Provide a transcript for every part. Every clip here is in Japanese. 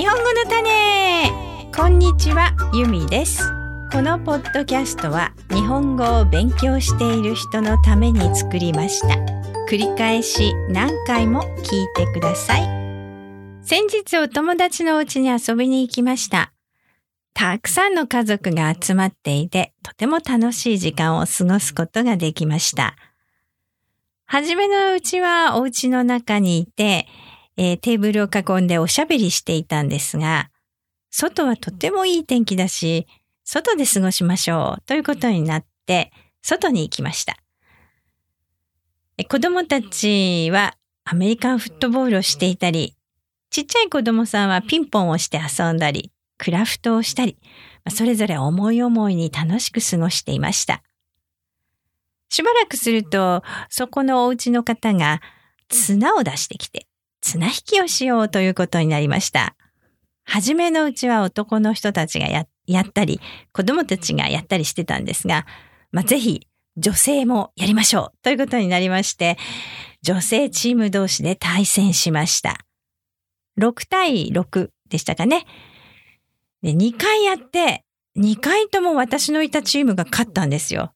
日本語の種。こんにちはゆみです。このポッドキャストは日本語を勉強している人のために作りました。繰り返し何回も聞いてください。先日お友達のお家に遊びに行きました。たくさんの家族が集まっていてとても楽しい時間を過ごすことができました。はじめのうちはお家の中にいて、えー、テーブルを囲んでおしゃべりしていたんですが、外はとてもいい天気だし、外で過ごしましょうということになって、外に行きました。子供たちはアメリカンフットボールをしていたり、ちっちゃい子供さんはピンポンをして遊んだり、クラフトをしたり、それぞれ思い思いに楽しく過ごしていました。しばらくすると、そこのお家の方が綱を出してきて、綱引きをしようということになりました。はじめのうちは男の人たちがややったり、子供たちがやったりしてたんですが、まあ、ぜひ女性もやりましょうということになりまして、女性チーム同士で対戦しました。6対6でしたかね。で2回やって、2回とも私のいたチームが勝ったんですよ。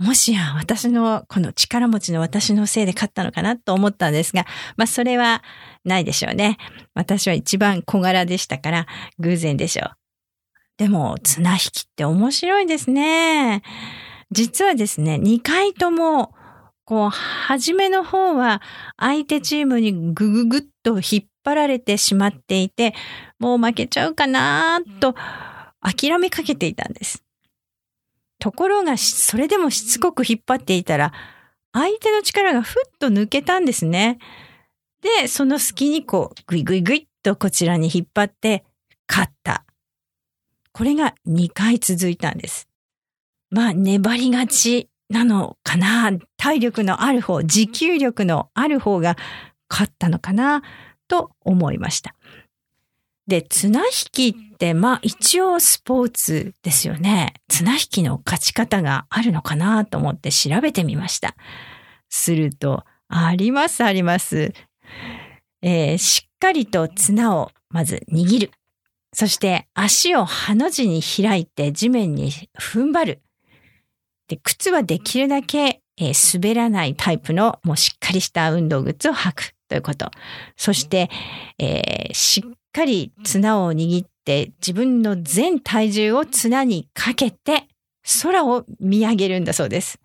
もしや私のこの力持ちの私のせいで勝ったのかなと思ったんですが、まあそれはないでしょうね。私は一番小柄でしたから偶然でしょう。でも綱引きって面白いですね。実はですね、2回ともこう、初めの方は相手チームにぐぐぐっと引っ張られてしまっていて、もう負けちゃうかなと諦めかけていたんです。ところが、それでもしつこく引っ張っていたら、相手の力がふっと抜けたんですね。で、その隙にこう、ぐいぐいぐいっとこちらに引っ張って、勝った。これが2回続いたんです。まあ、粘りがちなのかな。体力のある方、持久力のある方が勝ったのかな、と思いました。で、綱引きって、まあ一応スポーツですよね。綱引きの勝ち方があるのかなと思って調べてみました。すると、ありますあります。えー、しっかりと綱をまず握る。そして足をハの字に開いて地面に踏ん張る。で、靴はできるだけ、えー、滑らないタイプのもうしっかりした運動靴を履くということ。そして、えー、しっかり綱を握って自分の全体重を綱にかけて空を見上げるんだそうです。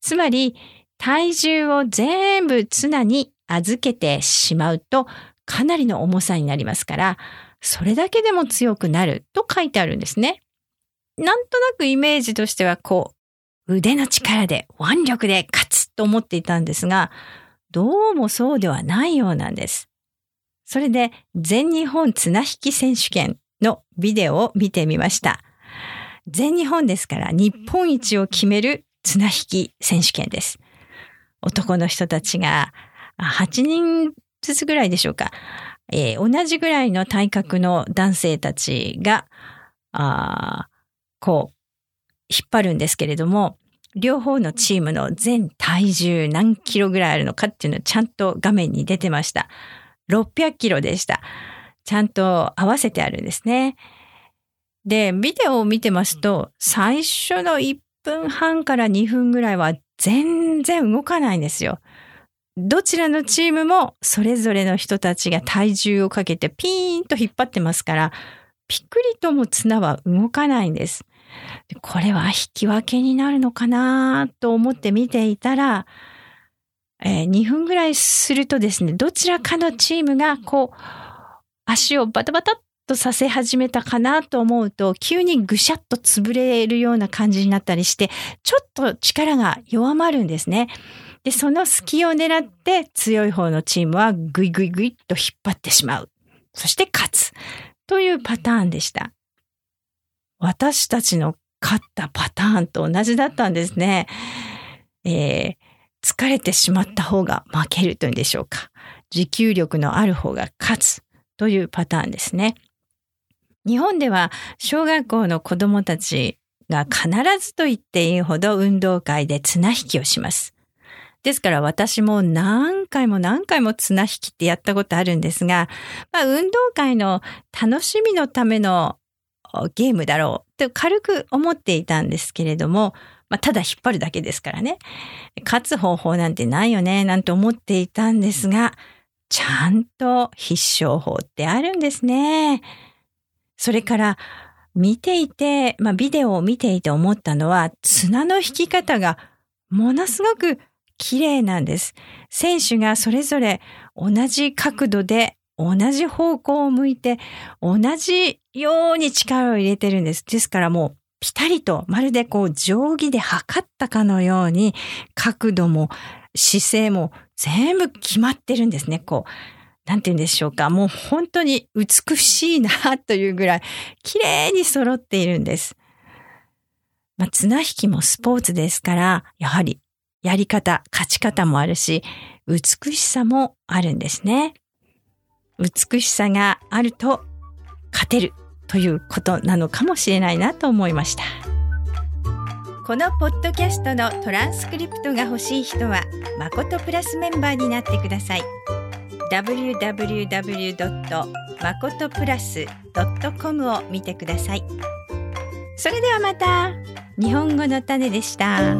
つまり体重を全部綱に預けてしまうとかなりの重さになりますから、それだけでも強くなると書いてあるんですね。なんとなくイメージとしてはこう、腕の力で腕力で勝つと思っていたんですが、どうもそうではないようなんです。それで全日本綱引き選手権のビデオを見てみました。全日本ですから日本一を決める綱引き選手権です。男の人たちが8人ずつぐらいでしょうか。えー、同じぐらいの体格の男性たちが、あこう、引っ張るんですけれども、両方のチームの全体重何キロぐらいあるのかっていうのはちゃんと画面に出てました。600キロでした。ちゃんと合わせてあるんですね。で、ビデオを見てますと、最初の1分半から2分ぐらいは全然動かないんですよ。どちらのチームもそれぞれの人たちが体重をかけてピーンと引っ張ってますから、ぴっくりとも綱は動かないんです。これは引き分けになるのかなと思って見ていたら、えー、2分ぐらいするとですね、どちらかのチームがこう、足をバタバタっとさせ始めたかなと思うと、急にぐしゃっと潰れるような感じになったりして、ちょっと力が弱まるんですね。で、その隙を狙って強い方のチームはぐいぐいぐいっと引っ張ってしまう。そして勝つ。というパターンでした。私たちの勝ったパターンと同じだったんですね。えー疲れてしまった方が負けるというんでしょうか。持久力のある方が勝つというパターンですね。日本では小学校の子供たちが必ずと言っていいほど運動会で綱引きをします。ですから私も何回も何回も綱引きってやったことあるんですが、まあ、運動会の楽しみのためのゲームだろうと軽く思っていたんですけれども、まあ、ただ引っ張るだけですからね。勝つ方法なんてないよね、なんて思っていたんですが、ちゃんと必勝法ってあるんですね。それから、見ていて、まあ、ビデオを見ていて思ったのは、綱の引き方がものすごく綺麗なんです。選手がそれぞれ同じ角度で同じ方向を向いて同じように力を入れてるんです。ですからもうピタリとまるでこう定規で測ったかのように角度も姿勢も全部決まってるんですね。こう、なんて言うんでしょうか。もう本当に美しいなというぐらい綺麗に揃っているんです。まあ、綱引きもスポーツですから、やはりやり方、勝ち方もあるし、美しさもあるんですね。美しさがあると勝てるということなのかもしれないなと思いましたこのポッドキャストのトランスクリプトが欲しい人はまことプラスメンバーになってください www. まことプラス .com を見てくださいそれではまた日本語の種でした。